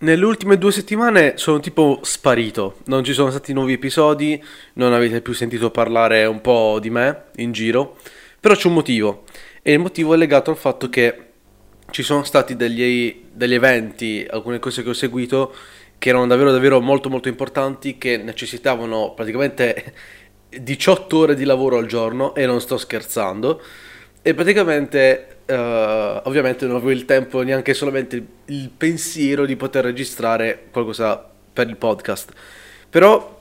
Nelle ultime due settimane sono tipo sparito, non ci sono stati nuovi episodi, non avete più sentito parlare un po' di me in giro, però c'è un motivo e il motivo è legato al fatto che ci sono stati degli, degli eventi, alcune cose che ho seguito che erano davvero davvero molto molto importanti che necessitavano praticamente 18 ore di lavoro al giorno e non sto scherzando. E praticamente Uh, ovviamente non avevo il tempo neanche solamente il pensiero di poter registrare qualcosa per il podcast. Però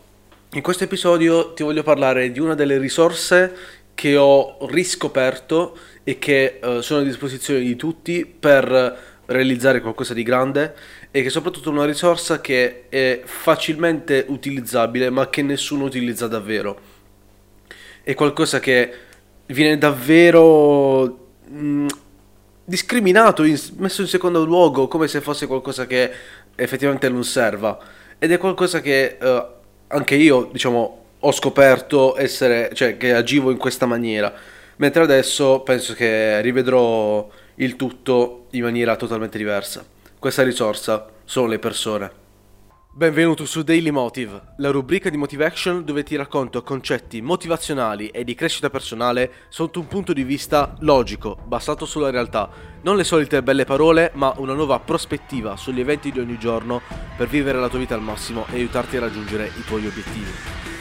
in questo episodio ti voglio parlare di una delle risorse che ho riscoperto e che uh, sono a disposizione di tutti per realizzare qualcosa di grande e che è soprattutto una risorsa che è facilmente utilizzabile ma che nessuno utilizza davvero. È qualcosa che viene davvero mh, discriminato, in, messo in secondo luogo, come se fosse qualcosa che effettivamente non serva. Ed è qualcosa che uh, anche io, diciamo, ho scoperto essere, cioè che agivo in questa maniera. Mentre adesso penso che rivedrò il tutto in maniera totalmente diversa. Questa risorsa sono le persone. Benvenuto su Daily Motive, la rubrica di Motive Action dove ti racconto concetti motivazionali e di crescita personale sotto un punto di vista logico, basato sulla realtà. Non le solite belle parole, ma una nuova prospettiva sugli eventi di ogni giorno per vivere la tua vita al massimo e aiutarti a raggiungere i tuoi obiettivi.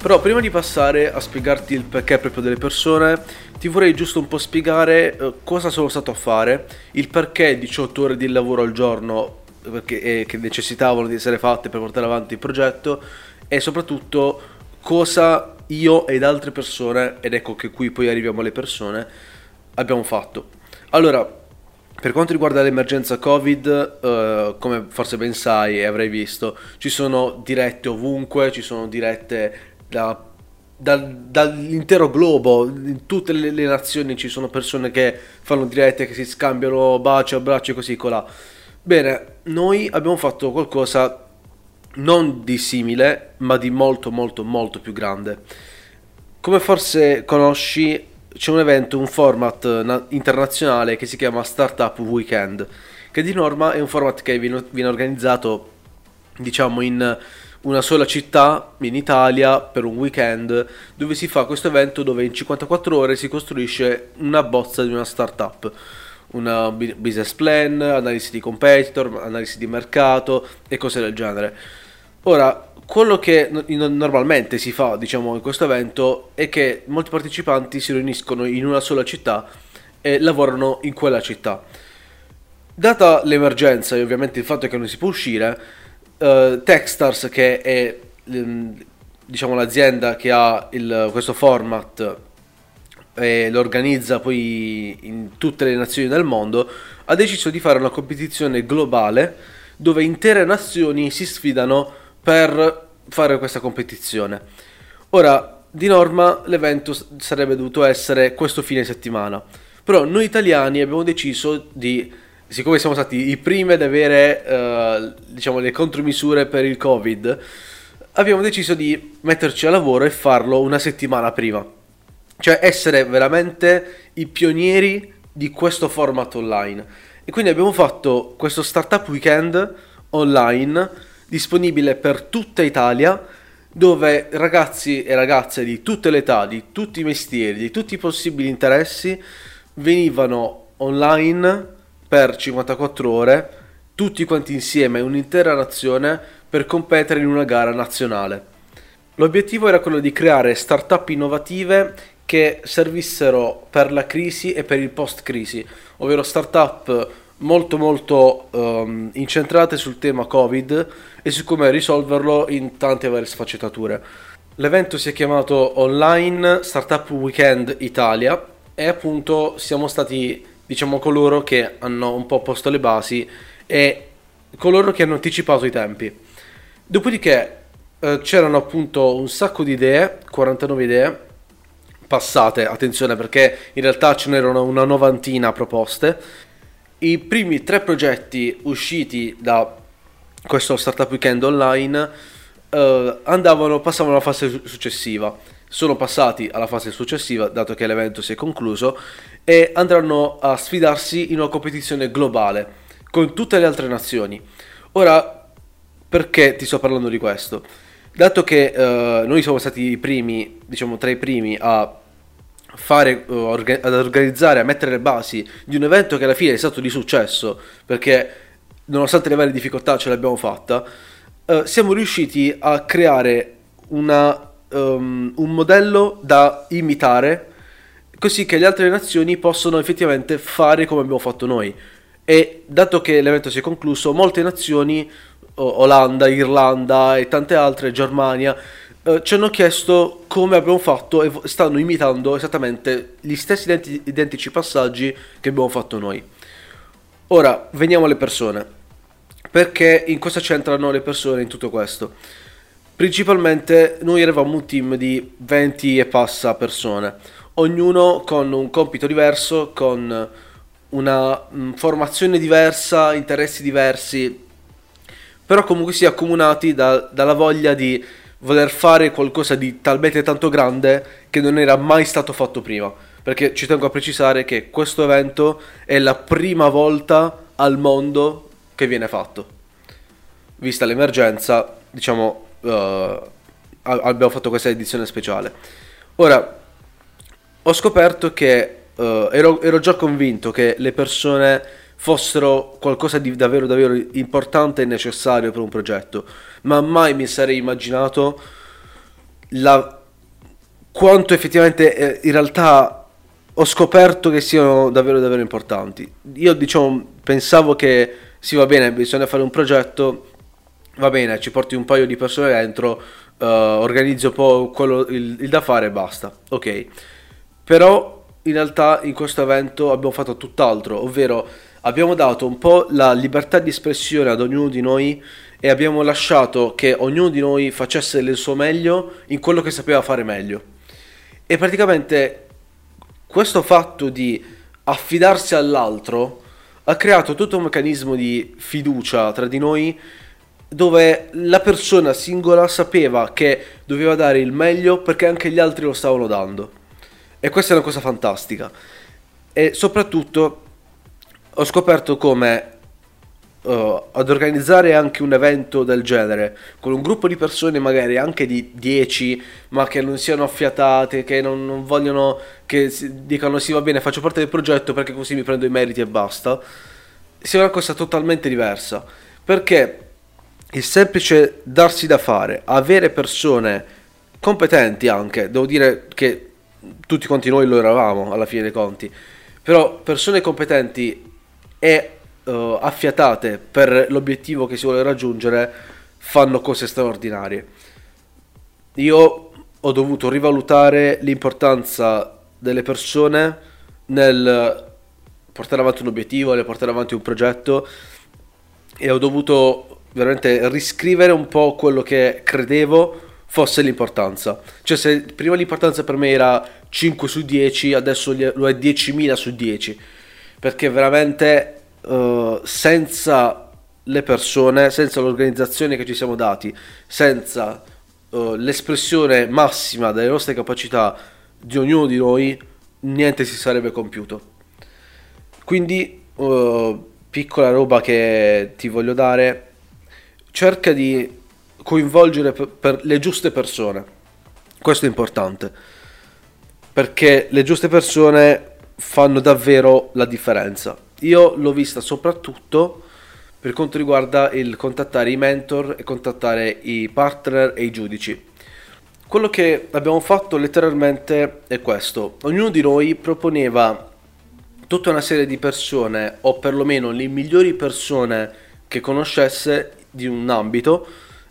Però prima di passare a spiegarti il perché proprio delle persone, ti vorrei giusto un po' spiegare eh, cosa sono stato a fare, il perché 18 ore di lavoro al giorno perché, eh, che necessitavano di essere fatte per portare avanti il progetto e soprattutto cosa io ed altre persone, ed ecco che qui poi arriviamo alle persone, abbiamo fatto. Allora, per quanto riguarda l'emergenza Covid, eh, come forse ben sai e avrai visto, ci sono dirette ovunque, ci sono dirette da dal, dall'intero globo, in tutte le, le, nazioni ci sono persone che fanno dirette, che si scambiano baci, abbracci così colà. Bene, noi abbiamo fatto qualcosa non di simile, ma di molto molto molto più grande. Come forse conosci, c'è un evento, un format internazionale che si chiama Startup Weekend, che di norma è un format che viene, viene organizzato, diciamo, in una sola città in Italia per un weekend dove si fa questo evento dove in 54 ore si costruisce una bozza di una startup una business plan, analisi di competitor, analisi di mercato e cose del genere. Ora, quello che normalmente si fa, diciamo, in questo evento è che molti partecipanti si riuniscono in una sola città e lavorano in quella città. Data l'emergenza e ovviamente il fatto che non si può uscire, uh, Techstars, che è mm, diciamo, l'azienda che ha il, questo format e lo organizza poi in tutte le nazioni del mondo, ha deciso di fare una competizione globale dove intere nazioni si sfidano per fare questa competizione. Ora, di norma l'evento sarebbe dovuto essere questo fine settimana, però noi italiani abbiamo deciso di siccome siamo stati i primi ad avere uh, diciamo, le contromisure per il covid abbiamo deciso di metterci a lavoro e farlo una settimana prima. Cioè essere veramente i pionieri di questo format online. E quindi abbiamo fatto questo startup weekend online disponibile per tutta Italia dove ragazzi e ragazze di tutte le età, di tutti i mestieri, di tutti i possibili interessi venivano online per 54 ore, tutti quanti insieme, un'intera nazione, per competere in una gara nazionale. L'obiettivo era quello di creare start-up innovative che servissero per la crisi e per il post-crisi, ovvero start-up molto molto um, incentrate sul tema Covid e su come risolverlo in tante varie sfaccettature. L'evento si è chiamato Online Startup Weekend Italia e appunto siamo stati diciamo coloro che hanno un po' posto le basi e coloro che hanno anticipato i tempi. Dopodiché eh, c'erano appunto un sacco di idee, 49 idee passate, attenzione perché in realtà ce n'erano una novantina proposte. I primi tre progetti usciti da questo Startup Weekend online eh, andavano, passavano alla fase successiva sono passati alla fase successiva dato che l'evento si è concluso e andranno a sfidarsi in una competizione globale con tutte le altre nazioni. Ora, perché ti sto parlando di questo? Dato che uh, noi siamo stati i primi, diciamo tra i primi a fare, orga- ad organizzare, a mettere le basi di un evento che alla fine è stato di successo, perché nonostante le varie difficoltà ce l'abbiamo fatta, uh, siamo riusciti a creare una, um, un modello da imitare così che le altre nazioni possono effettivamente fare come abbiamo fatto noi. E dato che l'evento si è concluso, molte nazioni, Olanda, Irlanda e tante altre, Germania, eh, ci hanno chiesto come abbiamo fatto e stanno imitando esattamente gli stessi identi- identici passaggi che abbiamo fatto noi. Ora, veniamo alle persone. Perché in cosa c'entrano le persone in tutto questo? Principalmente noi eravamo un team di 20 e passa persone, ognuno con un compito diverso, con una mm, formazione diversa, interessi diversi, però comunque si accomunati da, dalla voglia di voler fare qualcosa di talmente tanto grande che non era mai stato fatto prima. Perché ci tengo a precisare che questo evento è la prima volta al mondo che viene fatto. Vista l'emergenza, diciamo, uh, abbiamo fatto questa edizione speciale. Ora, ho scoperto che uh, ero, ero già convinto che le persone fossero qualcosa di davvero davvero importante e necessario per un progetto, ma mai mi sarei immaginato la, quanto effettivamente eh, in realtà ho scoperto che siano davvero davvero importanti. Io diciamo pensavo che sì va bene, bisogna fare un progetto, va bene, ci porti un paio di persone dentro, uh, organizzi un po' quello, il, il da fare e basta, ok. Però in realtà in questo evento abbiamo fatto tutt'altro, ovvero abbiamo dato un po' la libertà di espressione ad ognuno di noi e abbiamo lasciato che ognuno di noi facesse il suo meglio in quello che sapeva fare meglio. E praticamente questo fatto di affidarsi all'altro ha creato tutto un meccanismo di fiducia tra di noi dove la persona singola sapeva che doveva dare il meglio perché anche gli altri lo stavano dando. E questa è una cosa fantastica. E soprattutto ho scoperto come uh, ad organizzare anche un evento del genere con un gruppo di persone magari anche di 10 ma che non siano affiatate che non, non vogliono che dicano sì va bene faccio parte del progetto perché così mi prendo i meriti e basta sia una cosa totalmente diversa perché il semplice darsi da fare avere persone competenti anche devo dire che tutti quanti noi lo eravamo alla fine dei conti però persone competenti e uh, affiatate per l'obiettivo che si vuole raggiungere fanno cose straordinarie. Io ho dovuto rivalutare l'importanza delle persone nel portare avanti un obiettivo, nel portare avanti un progetto e ho dovuto veramente riscrivere un po' quello che credevo fosse l'importanza. Cioè se prima l'importanza per me era 5 su 10, adesso lo è 10.000 su 10 perché veramente uh, senza le persone, senza l'organizzazione che ci siamo dati, senza uh, l'espressione massima delle nostre capacità di ognuno di noi, niente si sarebbe compiuto. Quindi, uh, piccola roba che ti voglio dare, cerca di coinvolgere per, per le giuste persone. Questo è importante, perché le giuste persone fanno davvero la differenza. Io l'ho vista soprattutto per quanto riguarda il contattare i mentor e contattare i partner e i giudici. Quello che abbiamo fatto letteralmente è questo. Ognuno di noi proponeva tutta una serie di persone, o perlomeno le migliori persone che conoscesse di un ambito,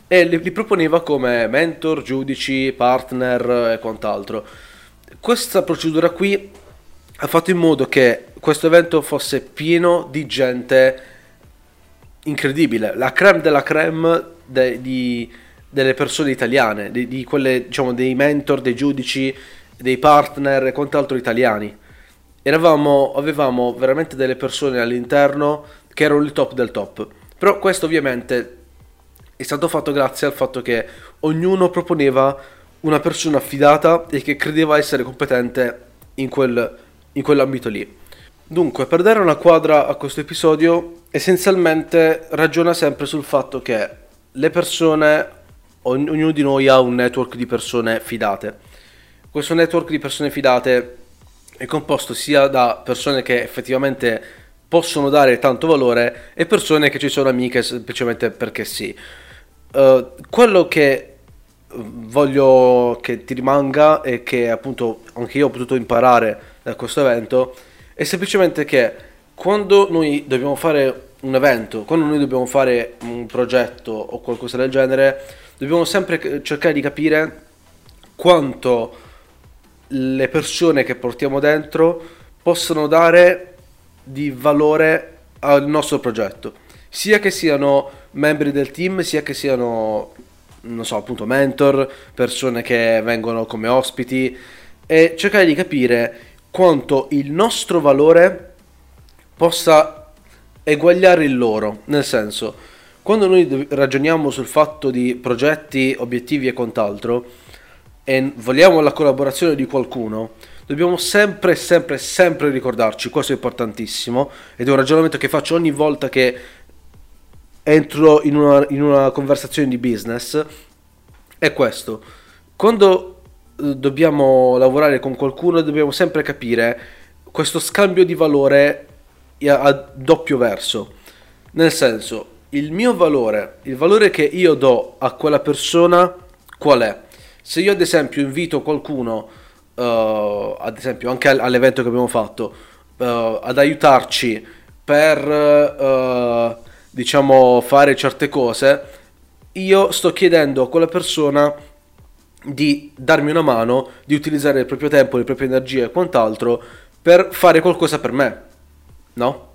e li proponeva come mentor, giudici, partner e quant'altro. Questa procedura qui ha fatto in modo che questo evento fosse pieno di gente incredibile, la creme della creme de, di, delle persone italiane, di, di quelle, diciamo, dei mentor, dei giudici, dei partner e quant'altro italiani. Eravamo, avevamo veramente delle persone all'interno che erano il top del top. Però questo ovviamente è stato fatto grazie al fatto che ognuno proponeva una persona affidata e che credeva essere competente in quel in quell'ambito lì. Dunque, per dare una quadra a questo episodio, essenzialmente ragiona sempre sul fatto che le persone, ognuno di noi ha un network di persone fidate. Questo network di persone fidate è composto sia da persone che effettivamente possono dare tanto valore e persone che ci sono amiche semplicemente perché sì. Uh, quello che voglio che ti rimanga e che appunto anche io ho potuto imparare da questo evento è semplicemente che quando noi dobbiamo fare un evento, quando noi dobbiamo fare un progetto o qualcosa del genere, dobbiamo sempre cercare di capire quanto le persone che portiamo dentro possono dare di valore al nostro progetto, sia che siano membri del team, sia che siano, non so, appunto mentor, persone che vengono come ospiti e cercare di capire quanto il nostro valore possa eguagliare il loro, nel senso, quando noi ragioniamo sul fatto di progetti, obiettivi e quant'altro e vogliamo la collaborazione di qualcuno, dobbiamo sempre, sempre, sempre ricordarci, questo è importantissimo, ed è un ragionamento che faccio ogni volta che entro in una, in una conversazione di business, è questo. Quando eh, dobbiamo lavorare con qualcuno dobbiamo sempre capire questo scambio di valore a doppio verso. Nel senso, il mio valore, il valore che io do a quella persona, qual è? Se io ad esempio invito qualcuno uh, ad esempio anche all'evento che abbiamo fatto, uh, ad aiutarci per uh, diciamo fare certe cose, io sto chiedendo a quella persona di darmi una mano, di utilizzare il proprio tempo, le proprie energie e quant'altro per fare qualcosa per me, no?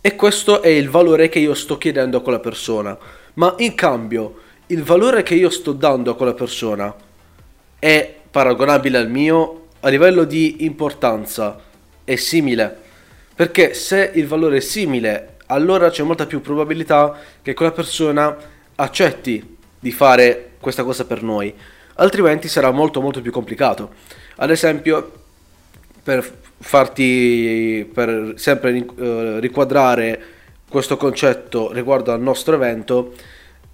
E questo è il valore che io sto chiedendo a quella persona. Ma in cambio, il valore che io sto dando a quella persona è paragonabile al mio a livello di importanza è simile. Perché se il valore è simile allora c'è molta più probabilità che quella persona accetti di fare questa cosa per noi. Altrimenti sarà molto molto più complicato. Ad esempio per farti per sempre uh, riquadrare questo concetto riguardo al nostro evento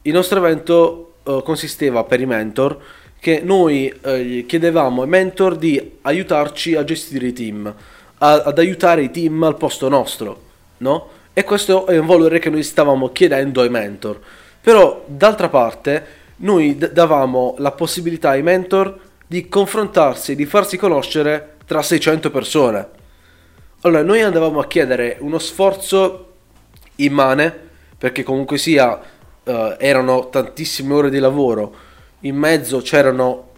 il nostro evento uh, consisteva per i mentor che noi eh, chiedevamo ai mentor di aiutarci a gestire i team, a, ad aiutare i team al posto nostro, no? E questo è un valore che noi stavamo chiedendo ai mentor. Però, d'altra parte, noi d- davamo la possibilità ai mentor di confrontarsi, di farsi conoscere tra 600 persone. Allora, noi andavamo a chiedere uno sforzo immane, perché comunque sia, uh, erano tantissime ore di lavoro, in mezzo c'erano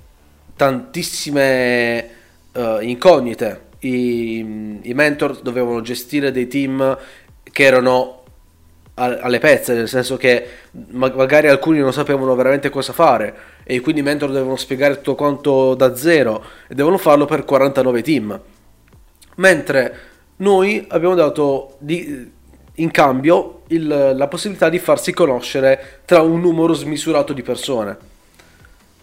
tantissime uh, incognite. I, I, mentor dovevano gestire dei team che erano alle pezze, nel senso che magari alcuni non sapevano veramente cosa fare e quindi i mentor devono spiegare tutto quanto da zero e devono farlo per 49 team. Mentre noi abbiamo dato di, in cambio il, la possibilità di farsi conoscere tra un numero smisurato di persone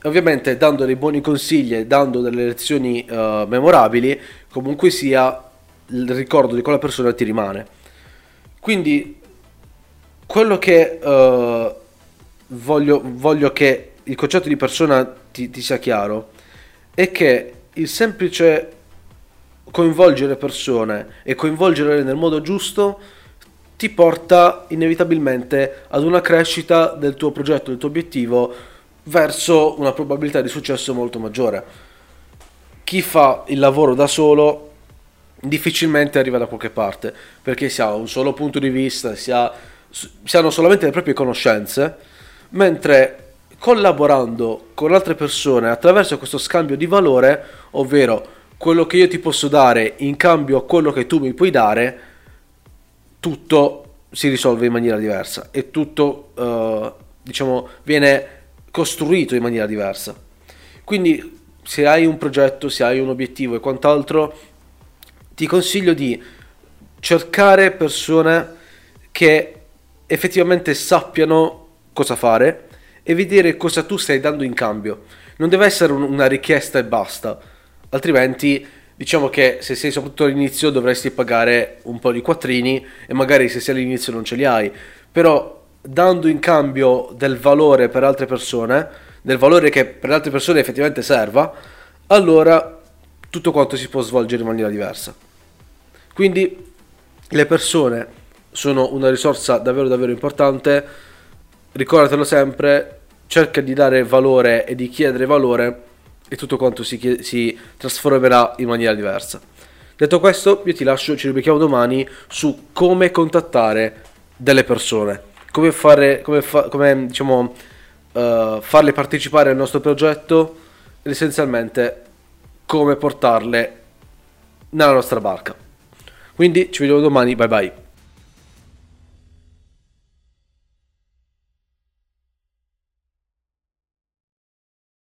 ovviamente dando dei buoni consigli e dando delle lezioni uh, memorabili, comunque sia il ricordo di quella persona ti rimane. Quindi quello che uh, voglio, voglio, che il concetto di persona ti, ti sia chiaro è che il semplice coinvolgere persone e coinvolgerle nel modo giusto ti porta inevitabilmente ad una crescita del tuo progetto, del tuo obiettivo verso una probabilità di successo molto maggiore. Chi fa il lavoro da solo difficilmente arriva da qualche parte perché si ha un solo punto di vista, si, ha, si hanno solamente le proprie conoscenze, mentre collaborando con altre persone attraverso questo scambio di valore, ovvero quello che io ti posso dare in cambio a quello che tu mi puoi dare, tutto si risolve in maniera diversa e tutto uh, diciamo viene costruito in maniera diversa. Quindi se hai un progetto, se hai un obiettivo e quant'altro, ti consiglio di cercare persone che effettivamente sappiano cosa fare e vedere cosa tu stai dando in cambio. Non deve essere una richiesta e basta, altrimenti diciamo che se sei soprattutto all'inizio dovresti pagare un po' di quattrini e magari se sei all'inizio non ce li hai, però dando in cambio del valore per altre persone, del valore che per altre persone effettivamente serva, allora tutto quanto si può svolgere in maniera diversa. Quindi le persone sono una risorsa davvero davvero importante, ricordatelo sempre, cerca di dare valore e di chiedere valore e tutto quanto si, si trasformerà in maniera diversa. Detto questo, io ti lascio, ci ribecchiamo domani su come contattare delle persone, come, fare, come, fa- come diciamo, uh, farle partecipare al nostro progetto ed essenzialmente come portarle nella nostra barca. Quindi ci vediamo domani, bye bye.